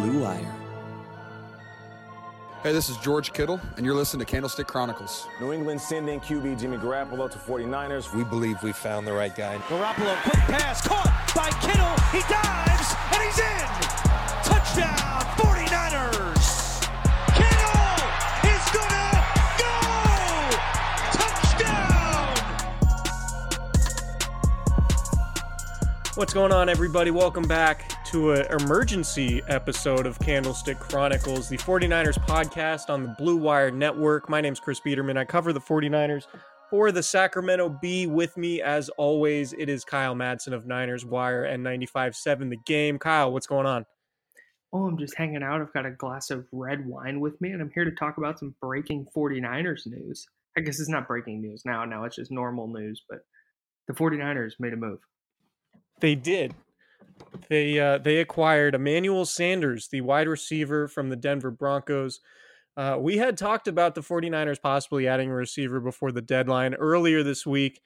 Blue Wire. Hey, this is George Kittle, and you're listening to Candlestick Chronicles. New England sending QB Jimmy Garoppolo to 49ers. We believe we found the right guy. Garoppolo, quick pass, caught by Kittle. He dives, and he's in. Touchdown, 49ers. Kittle is gonna go. Touchdown. What's going on, everybody? Welcome back to an emergency episode of Candlestick Chronicles, the 49ers podcast on the Blue Wire Network. My name's Chris Biederman. I cover the 49ers for the Sacramento Bee. With me, as always, it is Kyle Madsen of Niners Wire and 95.7 The Game. Kyle, what's going on? Oh, I'm just hanging out. I've got a glass of red wine with me, and I'm here to talk about some breaking 49ers news. I guess it's not breaking news now. Now it's just normal news, but the 49ers made a move. They did. They uh, they acquired Emmanuel Sanders, the wide receiver from the Denver Broncos. Uh, we had talked about the 49ers possibly adding a receiver before the deadline earlier this week.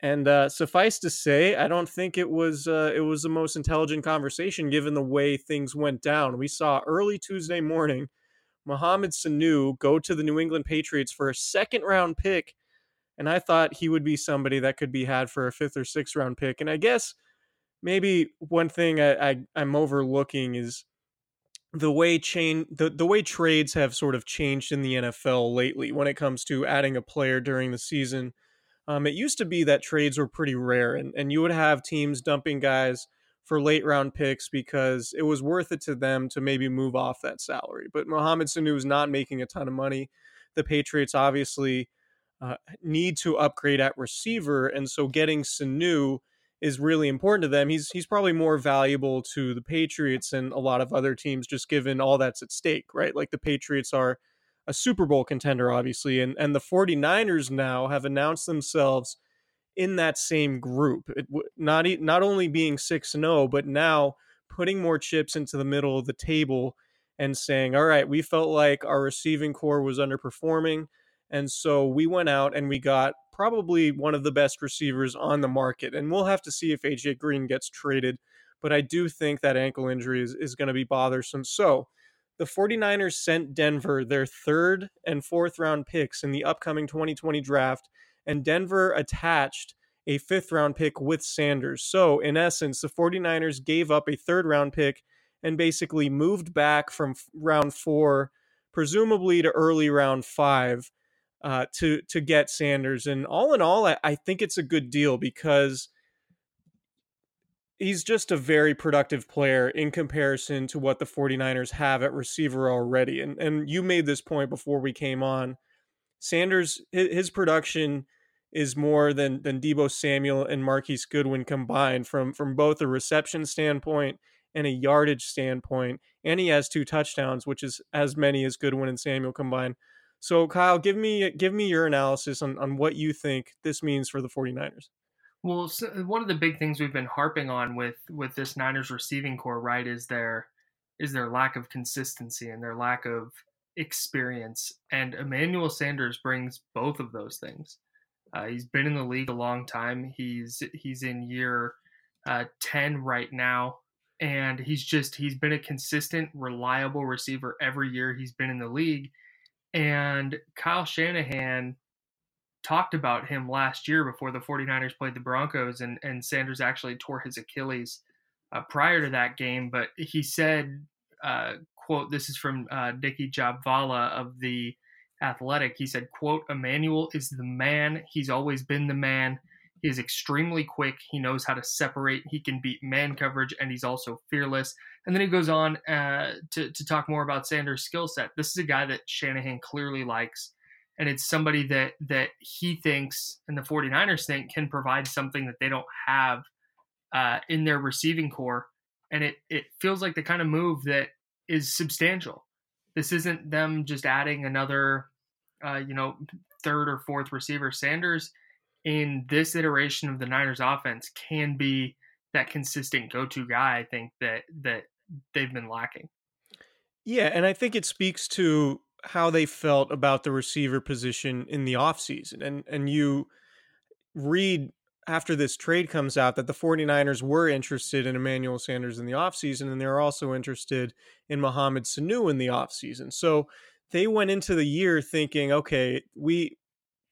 And uh, suffice to say, I don't think it was uh, it was the most intelligent conversation given the way things went down. We saw early Tuesday morning Mohamed Sanu go to the New England Patriots for a second round pick, and I thought he would be somebody that could be had for a fifth or sixth round pick. And I guess maybe one thing I, I I'm overlooking is the way chain the, the way trades have sort of changed in the NFL lately when it comes to adding a player during the season. Um, it used to be that trades were pretty rare, and, and you would have teams dumping guys for late round picks because it was worth it to them to maybe move off that salary. But Mohamed Sanu is not making a ton of money. The Patriots obviously uh, need to upgrade at receiver, and so getting Sanu is really important to them. He's he's probably more valuable to the Patriots and a lot of other teams just given all that's at stake, right? Like the Patriots are a Super Bowl contender obviously and and the 49ers now have announced themselves in that same group. It, not not only being 6 and 0, but now putting more chips into the middle of the table and saying, "All right, we felt like our receiving corps was underperforming." And so we went out and we got probably one of the best receivers on the market. And we'll have to see if AJ Green gets traded. But I do think that ankle injury is, is going to be bothersome. So the 49ers sent Denver their third and fourth round picks in the upcoming 2020 draft. And Denver attached a fifth round pick with Sanders. So, in essence, the 49ers gave up a third round pick and basically moved back from round four, presumably to early round five, uh, to to get Sanders. And all in all, I, I think it's a good deal because he's just a very productive player in comparison to what the 49ers have at receiver already. And and you made this point before we came on. Sanders his production is more than than Deebo Samuel and Marquise Goodwin combined from from both a reception standpoint and a yardage standpoint. And he has two touchdowns, which is as many as Goodwin and Samuel combined. So Kyle, give me give me your analysis on, on what you think this means for the 49ers. Well, so one of the big things we've been harping on with with this Niners receiving corps, right, is their is their lack of consistency and their lack of experience. And Emmanuel Sanders brings both of those things. Uh, he's been in the league a long time. He's he's in year uh, ten right now, and he's just he's been a consistent, reliable receiver every year he's been in the league. And Kyle Shanahan talked about him last year before the 49ers played the Broncos, and and Sanders actually tore his Achilles uh, prior to that game. But he said, uh, "quote This is from uh, Jhabvala of the." athletic. He said, quote, Emmanuel is the man. He's always been the man. He is extremely quick. He knows how to separate. He can beat man coverage, and he's also fearless. And then he goes on uh, to, to talk more about Sanders' skill set. This is a guy that Shanahan clearly likes, and it's somebody that that he thinks and the 49ers think can provide something that they don't have uh, in their receiving corps. And it, it feels like the kind of move that is substantial. This isn't them just adding another, uh, you know, third or fourth receiver. Sanders in this iteration of the Niners offense can be that consistent go-to guy. I think that that they've been lacking. Yeah, and I think it speaks to how they felt about the receiver position in the offseason. And and you read after this trade comes out that the 49ers were interested in Emmanuel Sanders in the offseason, and they're also interested in Mohamed Sanu in the offseason. So they went into the year thinking, okay, we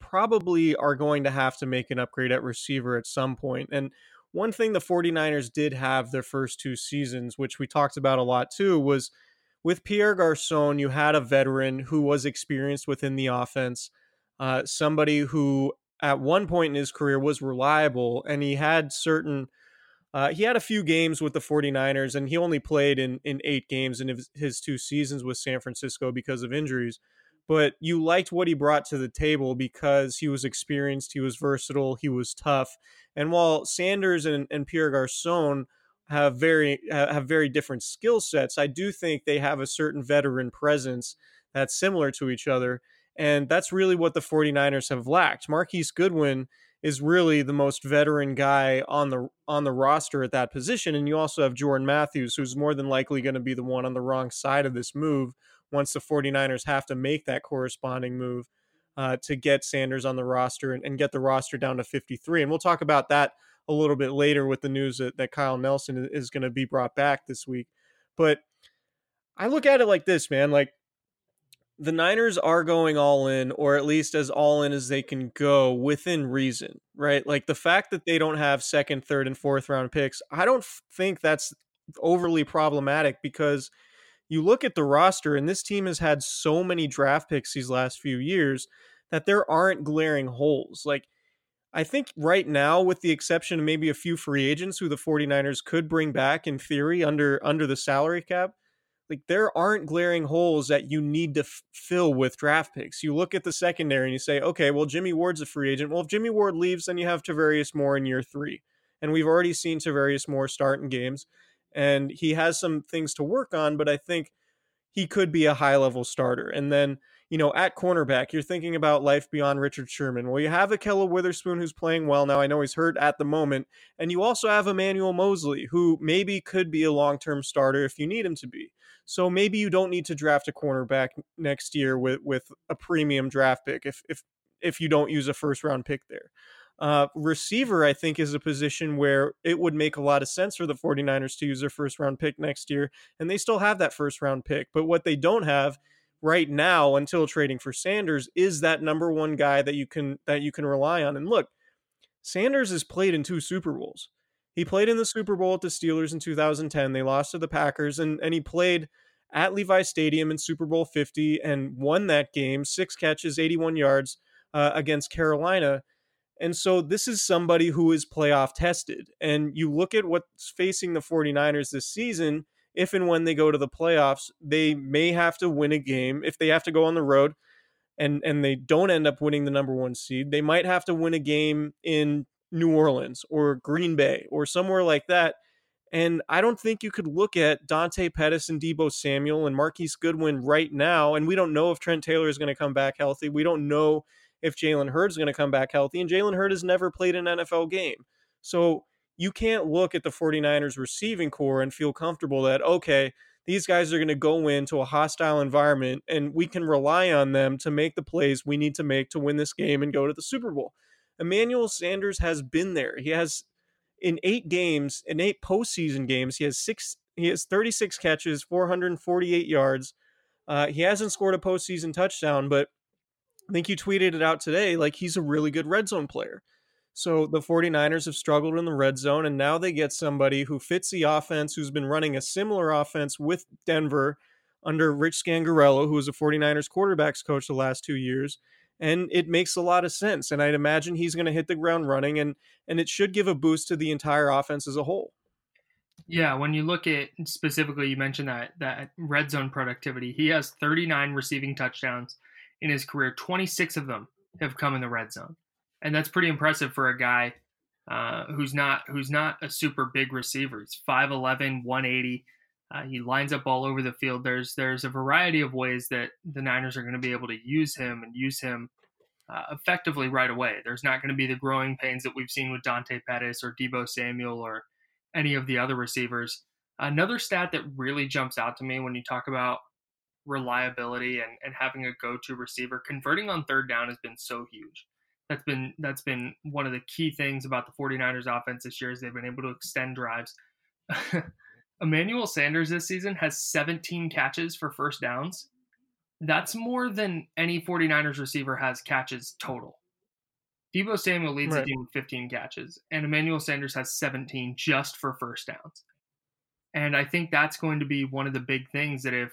probably are going to have to make an upgrade at receiver at some point. And one thing the 49ers did have their first two seasons, which we talked about a lot too, was with Pierre Garcon, you had a veteran who was experienced within the offense, uh, somebody who at one point in his career was reliable and he had certain uh, he had a few games with the 49ers and he only played in, in eight games in his, his two seasons with San Francisco because of injuries. But you liked what he brought to the table because he was experienced, he was versatile, he was tough. And while Sanders and, and Pierre Garcon have very have very different skill sets, I do think they have a certain veteran presence that's similar to each other. And that's really what the 49ers have lacked. Marquise Goodwin is really the most veteran guy on the on the roster at that position and you also have Jordan Matthews who's more than likely going to be the one on the wrong side of this move once the 49ers have to make that corresponding move uh, to get Sanders on the roster and, and, get the roster down to 53 and we'll talk about that a little bit later with the news that, that Kyle Nelson is going to be brought back this week but I look at it like this man like the Niners are going all in, or at least as all in as they can go within reason, right? Like the fact that they don't have second, third, and fourth round picks, I don't think that's overly problematic because you look at the roster, and this team has had so many draft picks these last few years that there aren't glaring holes. Like, I think right now, with the exception of maybe a few free agents who the 49ers could bring back in theory under under the salary cap, like there aren't glaring holes that you need to f- fill with draft picks. You look at the secondary and you say, okay, well Jimmy Ward's a free agent. Well, if Jimmy Ward leaves, then you have Tarvarius Moore in year three, and we've already seen Tarvarius Moore start in games, and he has some things to work on. But I think he could be a high level starter. And then you know, at cornerback, you're thinking about life beyond Richard Sherman. Well, you have Ahkello Witherspoon who's playing well now. I know he's hurt at the moment. And you also have Emmanuel Moseley, who maybe could be a long term starter if you need him to be. So maybe you don't need to draft a cornerback next year with with a premium draft pick if if if you don't use a first round pick there. Uh, receiver, I think, is a position where it would make a lot of sense for the 49ers to use their first round pick next year. And they still have that first round pick. But what they don't have right now until trading for Sanders is that number one guy that you can that you can rely on. And look, Sanders has played in two Super Bowls. He played in the Super Bowl at the Steelers in 2010. They lost to the Packers, and, and he played at Levi Stadium in Super Bowl 50 and won that game, six catches, 81 yards uh, against Carolina. And so this is somebody who is playoff tested. And you look at what's facing the 49ers this season, if and when they go to the playoffs, they may have to win a game. If they have to go on the road, and and they don't end up winning the number one seed, they might have to win a game in New Orleans or Green Bay or somewhere like that. And I don't think you could look at Dante Pettis and Deebo Samuel and Marquise Goodwin right now. And we don't know if Trent Taylor is going to come back healthy. We don't know if Jalen Hurd is going to come back healthy. And Jalen Hurd has never played an NFL game. So you can't look at the 49ers receiving corps and feel comfortable that, okay, these guys are going to go into a hostile environment and we can rely on them to make the plays we need to make to win this game and go to the Super Bowl. Emmanuel Sanders has been there. He has in eight games, in eight postseason games, he has six. He has 36 catches, 448 yards. Uh, he hasn't scored a postseason touchdown, but I think you tweeted it out today. Like he's a really good red zone player. So the 49ers have struggled in the red zone, and now they get somebody who fits the offense, who's been running a similar offense with Denver under Rich Scangarello, who was a 49ers quarterbacks coach the last two years. And it makes a lot of sense. And I'd imagine he's going to hit the ground running, and and it should give a boost to the entire offense as a whole. Yeah, when you look at specifically, you mentioned that that red zone productivity. He has 39 receiving touchdowns in his career. 26 of them have come in the red zone and that's pretty impressive for a guy uh, who's not who's not a super big receiver. He's 5'11", 180. Uh, he lines up all over the field. There's there's a variety of ways that the Niners are going to be able to use him and use him uh, effectively right away. There's not going to be the growing pains that we've seen with Dante Pettis or Deebo Samuel or any of the other receivers. Another stat that really jumps out to me when you talk about reliability and, and having a go-to receiver, converting on third down has been so huge that's been that's been one of the key things about the 49ers offense this year is they've been able to extend drives. Emmanuel Sanders this season has 17 catches for first downs. That's more than any 49ers receiver has catches total. Deebo Samuel leads right. the team with 15 catches, and Emmanuel Sanders has 17 just for first downs. And I think that's going to be one of the big things that if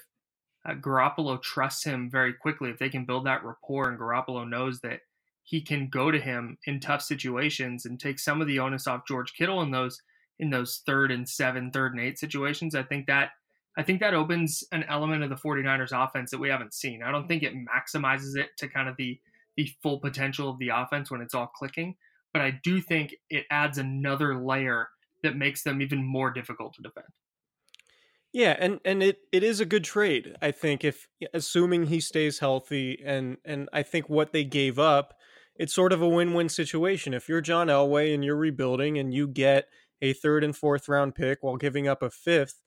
uh, Garoppolo trusts him very quickly, if they can build that rapport and Garoppolo knows that – he can go to him in tough situations and take some of the onus off George Kittle in those in those third and seven, third and eight situations. I think that I think that opens an element of the 49ers offense that we haven't seen. I don't think it maximizes it to kind of the the full potential of the offense when it's all clicking, but I do think it adds another layer that makes them even more difficult to defend. Yeah, and and it it is a good trade. I think if assuming he stays healthy and and I think what they gave up it's sort of a win-win situation. If you're John Elway and you're rebuilding and you get a third and fourth round pick while giving up a fifth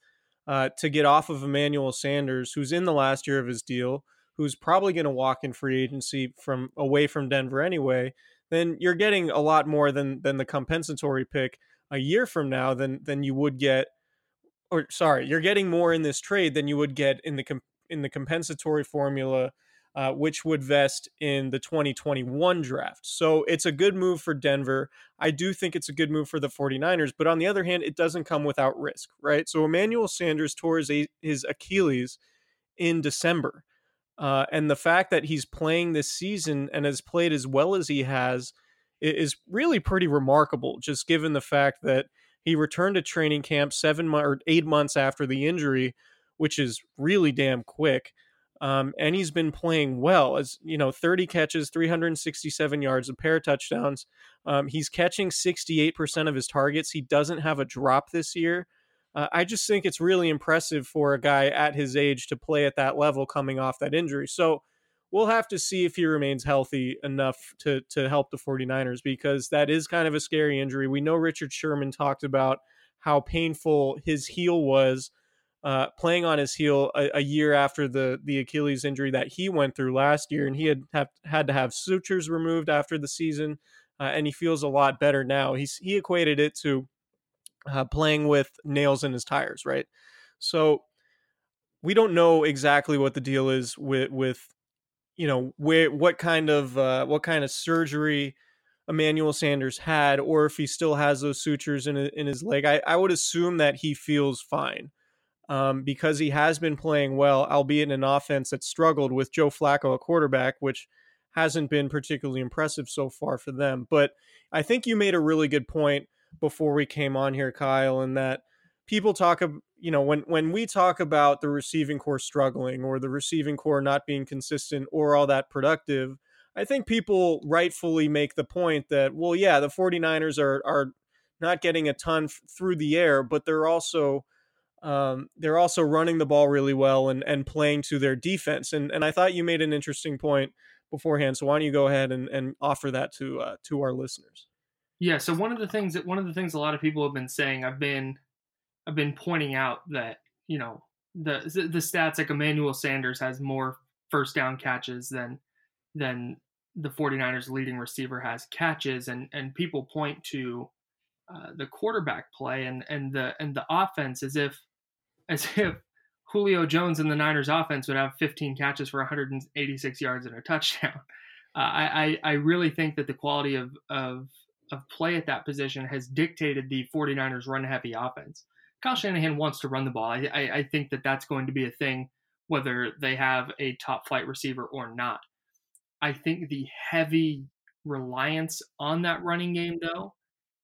uh, to get off of Emmanuel Sanders, who's in the last year of his deal, who's probably going to walk in free agency from away from Denver anyway, then you're getting a lot more than than the compensatory pick a year from now than than you would get. Or sorry, you're getting more in this trade than you would get in the in the compensatory formula uh, which would vest in the 2021 draft. So it's a good move for Denver. I do think it's a good move for the 49ers, but on the other hand, it doesn't come without risk, right? So Emmanuel Sanders tore his, his Achilles in December. Uh, and the fact that he's playing this season and has played as well as he has is really pretty remarkable, just given the fact that he returned to training camp seven mo- or eight months after the injury, which is really damn quick. Um, and he's been playing well. As you know 30 catches 367 yards a pair of touchdowns. Um, he's catching 68% of his targets. He doesn't have a drop this year. Uh, i just think it's really impressive for a guy at his age to play at that level coming off that injury. So we'll have to see if he remains healthy enough to to help the 49ers because that is kind of a scary injury we know richard sherman talked about how painful his heel was uh, playing on his heel a, a, year after the the Achilles injury that he went through last year, and he had have, had to have sutures removed after the season, uh, and he feels a lot better now. He's he equated it to uh, playing with nails in his tires, right? So we don't know exactly what the deal is with with you know where what kind of uh, what kind of surgery Emmanuel Sanders had, or if he still has those sutures in in his leg. I, I would assume that he feels fine um, because he has been playing well, albeit in an offense that struggled with Joe Flacco, a quarterback, which hasn't been particularly impressive so far for them. But I think you made a really good point before we came on here, Kyle, in that people talk of you know when when we talk about the receiving corps struggling or the receiving corps not being consistent or all that productive i think people rightfully make the point that well yeah the 49ers are are not getting a ton f- through the air but they're also um, they're also running the ball really well and and playing to their defense. And and i thought you made an interesting point beforehand so why don't you go ahead and, and offer that to uh, to our listeners? Yeah, so one of the things that one of the things a lot of people have been saying, I've been I've been pointing out that, you know, the the stats like Emmanuel Sanders has more first down catches than than the 49ers leading receiver has catches and and people point to uh, the quarterback play and and the and the offense as if as if Julio Jones and the Niners offense would have 15 catches for 186 yards and a touchdown. Uh, I, I really think that the quality of of of play at that position has dictated the 49ers run heavy offense. Kyle Shanahan wants to run the ball. I, I, I think that that's going to be a thing, whether they have a top flight receiver or not. I think the heavy reliance on that running game, though,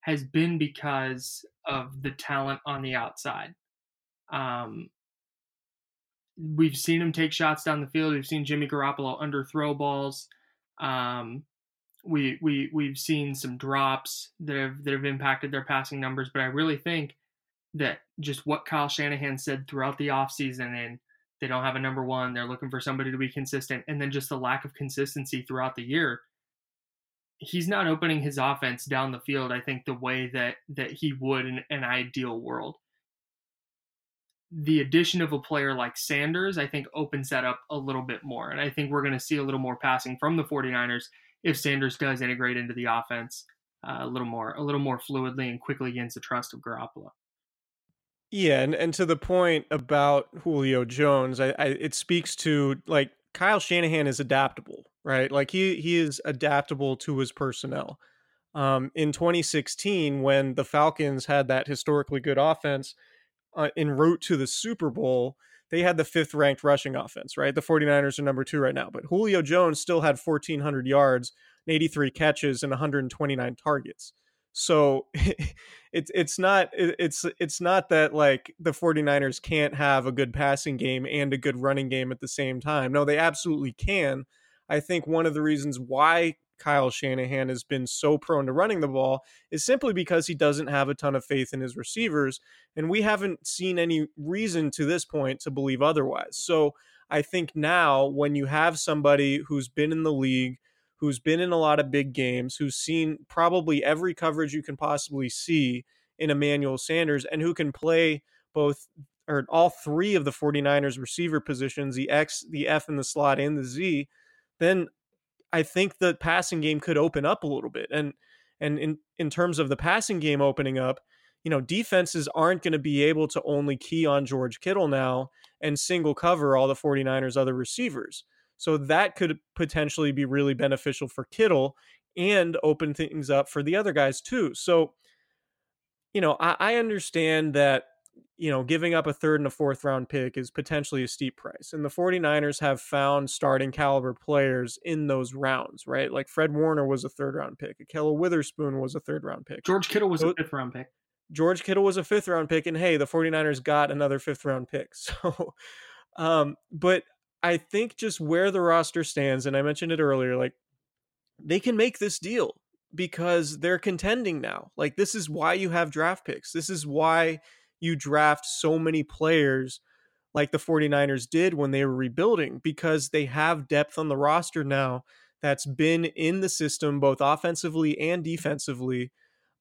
has been because of the talent on the outside. Um, we've seen him take shots down the field. We've seen Jimmy Garoppolo underthrow balls. Um, we we we've seen some drops that have that have impacted their passing numbers, but I really think that just what Kyle Shanahan said throughout the offseason and they don't have a number one, they're looking for somebody to be consistent, and then just the lack of consistency throughout the year. He's not opening his offense down the field, I think, the way that that he would in an ideal world. The addition of a player like Sanders, I think, opens that up a little bit more. And I think we're going to see a little more passing from the 49ers if Sanders does integrate into the offense uh, a little more, a little more fluidly and quickly against the trust of Garoppolo. Yeah, and, and to the point about Julio Jones, I, I it speaks to like Kyle Shanahan is adaptable, right? Like he he is adaptable to his personnel. Um, in 2016, when the Falcons had that historically good offense uh, en route to the Super Bowl, they had the fifth ranked rushing offense, right? The 49ers are number two right now, but Julio Jones still had 1,400 yards, 83 catches, and 129 targets. So it's it's not it's it's not that like the 49ers can't have a good passing game and a good running game at the same time. No, they absolutely can. I think one of the reasons why Kyle Shanahan has been so prone to running the ball is simply because he doesn't have a ton of faith in his receivers and we haven't seen any reason to this point to believe otherwise. So I think now when you have somebody who's been in the league who's been in a lot of big games, who's seen probably every coverage you can possibly see in Emmanuel Sanders, and who can play both or all three of the 49ers receiver positions, the X, the F and the slot, and the Z, then I think the passing game could open up a little bit. And and in, in terms of the passing game opening up, you know, defenses aren't going to be able to only key on George Kittle now and single cover all the 49ers other receivers. So that could potentially be really beneficial for Kittle and open things up for the other guys too. So, you know, I, I understand that, you know, giving up a third and a fourth round pick is potentially a steep price. And the 49ers have found starting caliber players in those rounds, right? Like Fred Warner was a third round pick. Ahkello Witherspoon was a third round pick. George Kittle was so, a fifth round pick. George Kittle was a fifth round pick. And hey, the 49ers got another fifth round pick. So, um, but I think just where the roster stands, and I mentioned it earlier, like they can make this deal because they're contending now. Like this is why you have draft picks. This is why you draft so many players like the 49ers did when they were rebuilding because they have depth on the roster now that's been in the system both offensively and defensively.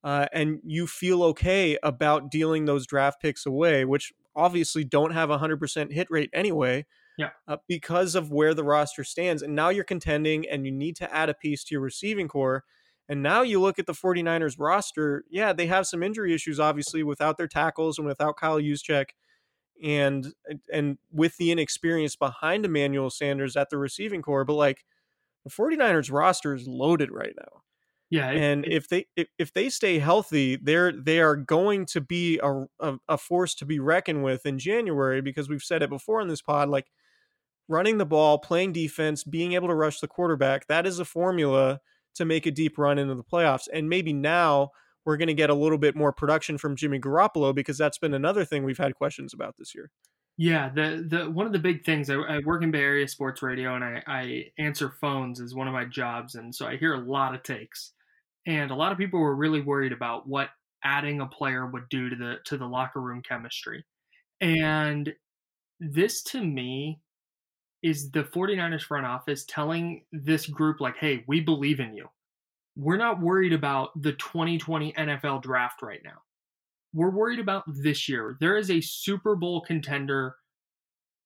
Uh, and you feel okay about dealing those draft picks away, which obviously don't have a 100% hit rate anyway yeah. Uh, because of where the roster stands. And now you're contending and you need to add a piece to your receiving corps. And now you look at the 49ers roster. Yeah, they have some injury issues, obviously, without their tackles and without Kyle Juszczyk. And and with the inexperience behind Emmanuel Sanders at the receiving corps, but like the 49ers roster is loaded right now. Yeah, it, and if they if, if they stay healthy, they're they are going to be a, a, a force to be reckoned with in January because we've said it before in this pod. Like running the ball, playing defense, being able to rush the quarterback, that is a formula to make a deep run into the playoffs. And maybe now we're going to get a little bit more production from Jimmy Garoppolo because that's been another thing we've had questions about this year. Yeah, the the one of the big things I, I work in Bay Area sports radio and I, I answer phones is one of my jobs, and so I hear a lot of takes, and a lot of people were really worried about what adding a player would do to the to the locker room chemistry, and this to me is the 49ers front office telling this group like, hey, we believe in you. We're not worried about the 2020 NFL draft right now we're worried about this year. There is a Super Bowl contender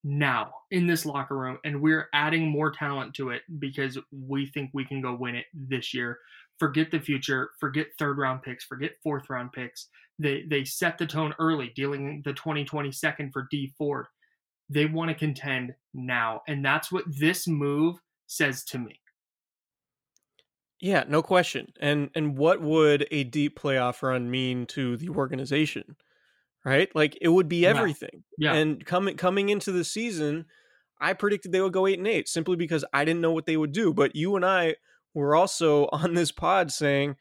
now in this locker room, and we're adding more talent to it because we think we can go win it this year. Forget the future, forget third round picks, forget fourth round picks. They they set the tone early, dealing the 2020 second for Dee Ford. They want to contend now, and that's what this move says to me. Yeah, no question. And and what would a deep playoff run mean to the organization? Right? Like it would be everything. Yeah. yeah. And coming coming into the season, I predicted they would go 8 and 8 simply because I didn't know what they would do, but you and I were also on this pod saying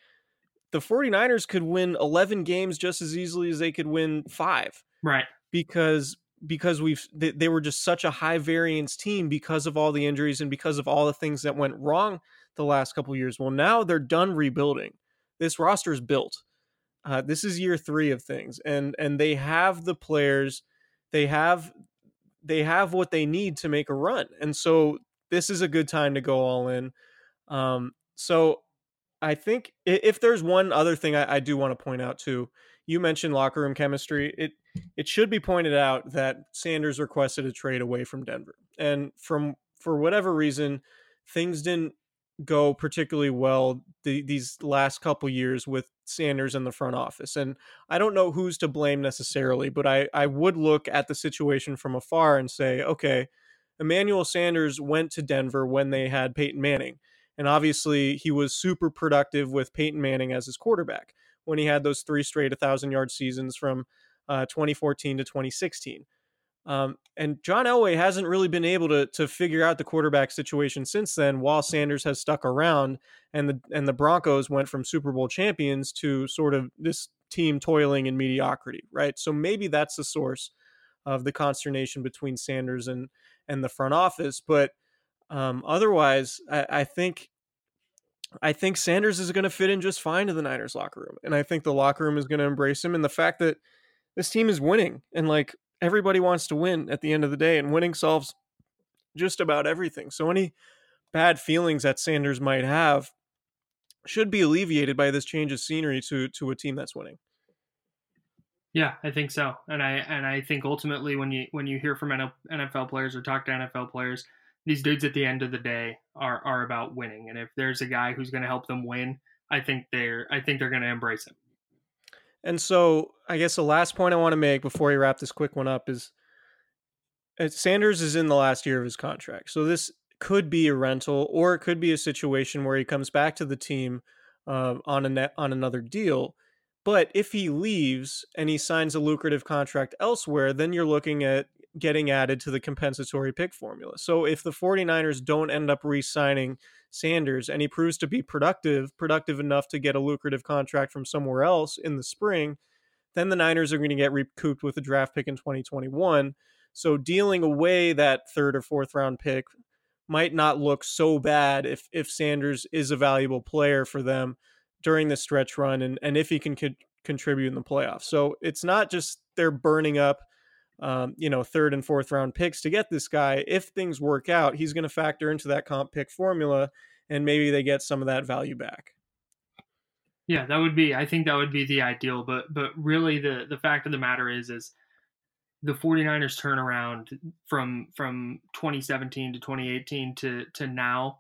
the 49ers could win 11 games just as easily as they could win 5. Right. Because because we've they, they were just such a high variance team because of all the injuries and because of all the things that went wrong the last couple years. Well, now they're done rebuilding. This roster is built. Uh, this is year three of things, and and they have the players, they have they have what they need to make a run, and so this is a good time to go all in. Um, so I think if there's one other thing I, I do want to point out too, you mentioned locker room chemistry. It it should be pointed out that Sanders requested a trade away from Denver, and from for whatever reason, things didn't go particularly well the, these last couple years with Sanders in the front office. And I don't know who's to blame necessarily, but I, I would look at the situation from afar and say, okay, Emmanuel Sanders went to Denver when they had Peyton Manning. And obviously, he was super productive with Peyton Manning as his quarterback when he had those three straight 1,000 yard seasons from uh, 2014 to 2016. Um, and John Elway hasn't really been able to to figure out the quarterback situation since then. While Sanders has stuck around, and the and the Broncos went from Super Bowl champions to sort of this team toiling in mediocrity, right? So maybe that's the source of the consternation between Sanders and and the front office. But um, otherwise, I, I think I think Sanders is going to fit in just fine to the Niners locker room, and I think the locker room is going to embrace him. And the fact that this team is winning, and like everybody wants to win at the end of the day, and winning solves just about everything. So any bad feelings that Sanders might have should be alleviated by this change of scenery to to a team that's winning. Yeah, I think so, and I and I think ultimately when you when you hear from NFL players or talk to NFL players, these dudes at the end of the day are are about winning, and if there's a guy who's going to help them win, I think they're I think they're going to embrace him. And so, I guess the last point I want to make before we wrap this quick one up is uh, Sanders is in the last year of his contract. So this could be a rental, or it could be a situation where he comes back to the team uh, on a net, on another deal. But if he leaves and he signs a lucrative contract elsewhere, then you're looking at getting added to the compensatory pick formula. So if the 49ers don't end up re signing Sanders and he proves to be productive, productive enough to get a lucrative contract from somewhere else in the spring, then the Niners are going to get recouped with a draft pick in 2021. So dealing away that third or fourth round pick might not look so bad if if Sanders is a valuable player for them during the stretch run and and if he can co- contribute in the playoffs. So it's not just they're burning up um, you know, third and fourth round picks to get this guy. If things work out, he's going to factor into that comp pick formula, and maybe they get some of that value back. Yeah, that would be. I think that would be the ideal. But but really, the the fact of the matter is, is the 49ers turnaround from from 2017 to 2018 to to now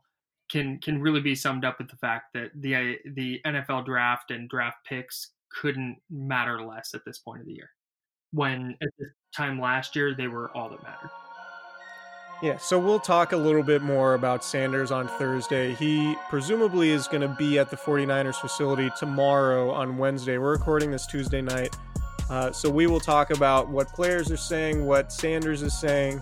can can really be summed up with the fact that the the NFL draft and draft picks couldn't matter less at this point of the year when at this time last year they were all that mattered. Yeah, so we'll talk a little bit more about Sanders on Thursday. He presumably is going to be at the 49ers facility tomorrow on Wednesday. We're recording this Tuesday night. Uh, so we will talk about what players are saying, what Sanders is saying,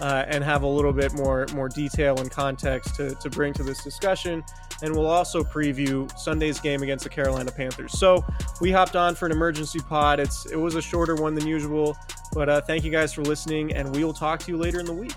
uh, and have a little bit more more detail and context to, to bring to this discussion. And we'll also preview Sunday's game against the Carolina Panthers. So we hopped on for an emergency pod. It's it was a shorter one than usual, but uh, thank you guys for listening, and we will talk to you later in the week.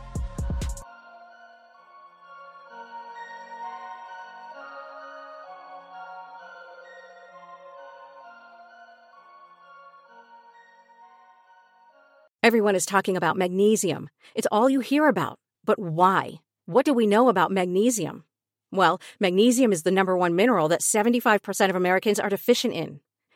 Everyone is talking about magnesium. It's all you hear about. But why? What do we know about magnesium? Well, magnesium is the number one mineral that 75% of Americans are deficient in.